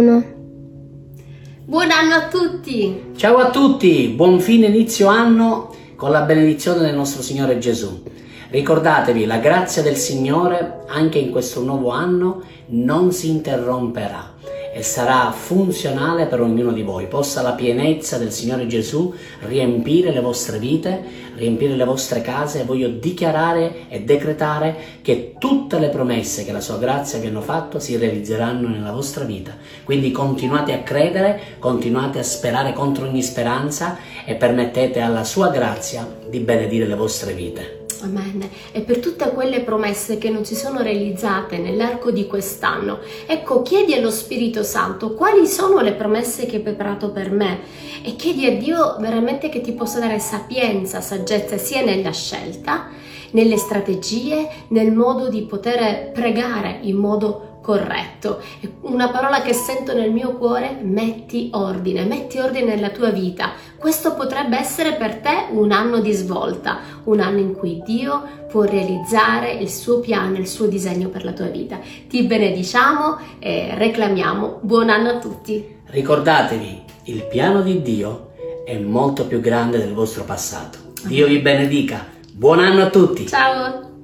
Buon anno a tutti! Ciao a tutti, buon fine inizio anno con la benedizione del nostro Signore Gesù. Ricordatevi, la grazia del Signore anche in questo nuovo anno non si interromperà e sarà funzionale per ognuno di voi. Possa la pienezza del Signore Gesù riempire le vostre vite, riempire le vostre case e voglio dichiarare e decretare che tutte le promesse che la sua grazia vi hanno fatto si realizzeranno nella vostra vita. Quindi continuate a credere, continuate a sperare contro ogni speranza e permettete alla sua grazia di benedire le vostre vite. Amen. E per tutte quelle promesse che non si sono realizzate nell'arco di quest'anno, ecco, chiedi allo Spirito Santo quali sono le promesse che hai preparato per me e chiedi a Dio veramente che ti possa dare sapienza, saggezza sia nella scelta, nelle strategie, nel modo di poter pregare in modo corretto. Una parola che sento nel mio cuore, metti ordine, metti ordine nella tua vita. Questo potrebbe essere per te un anno di svolta, un anno in cui Dio può realizzare il suo piano, il suo disegno per la tua vita. Ti benediciamo e reclamiamo buon anno a tutti. Ricordatevi, il piano di Dio è molto più grande del vostro passato. Dio vi benedica. Buon anno a tutti. Ciao.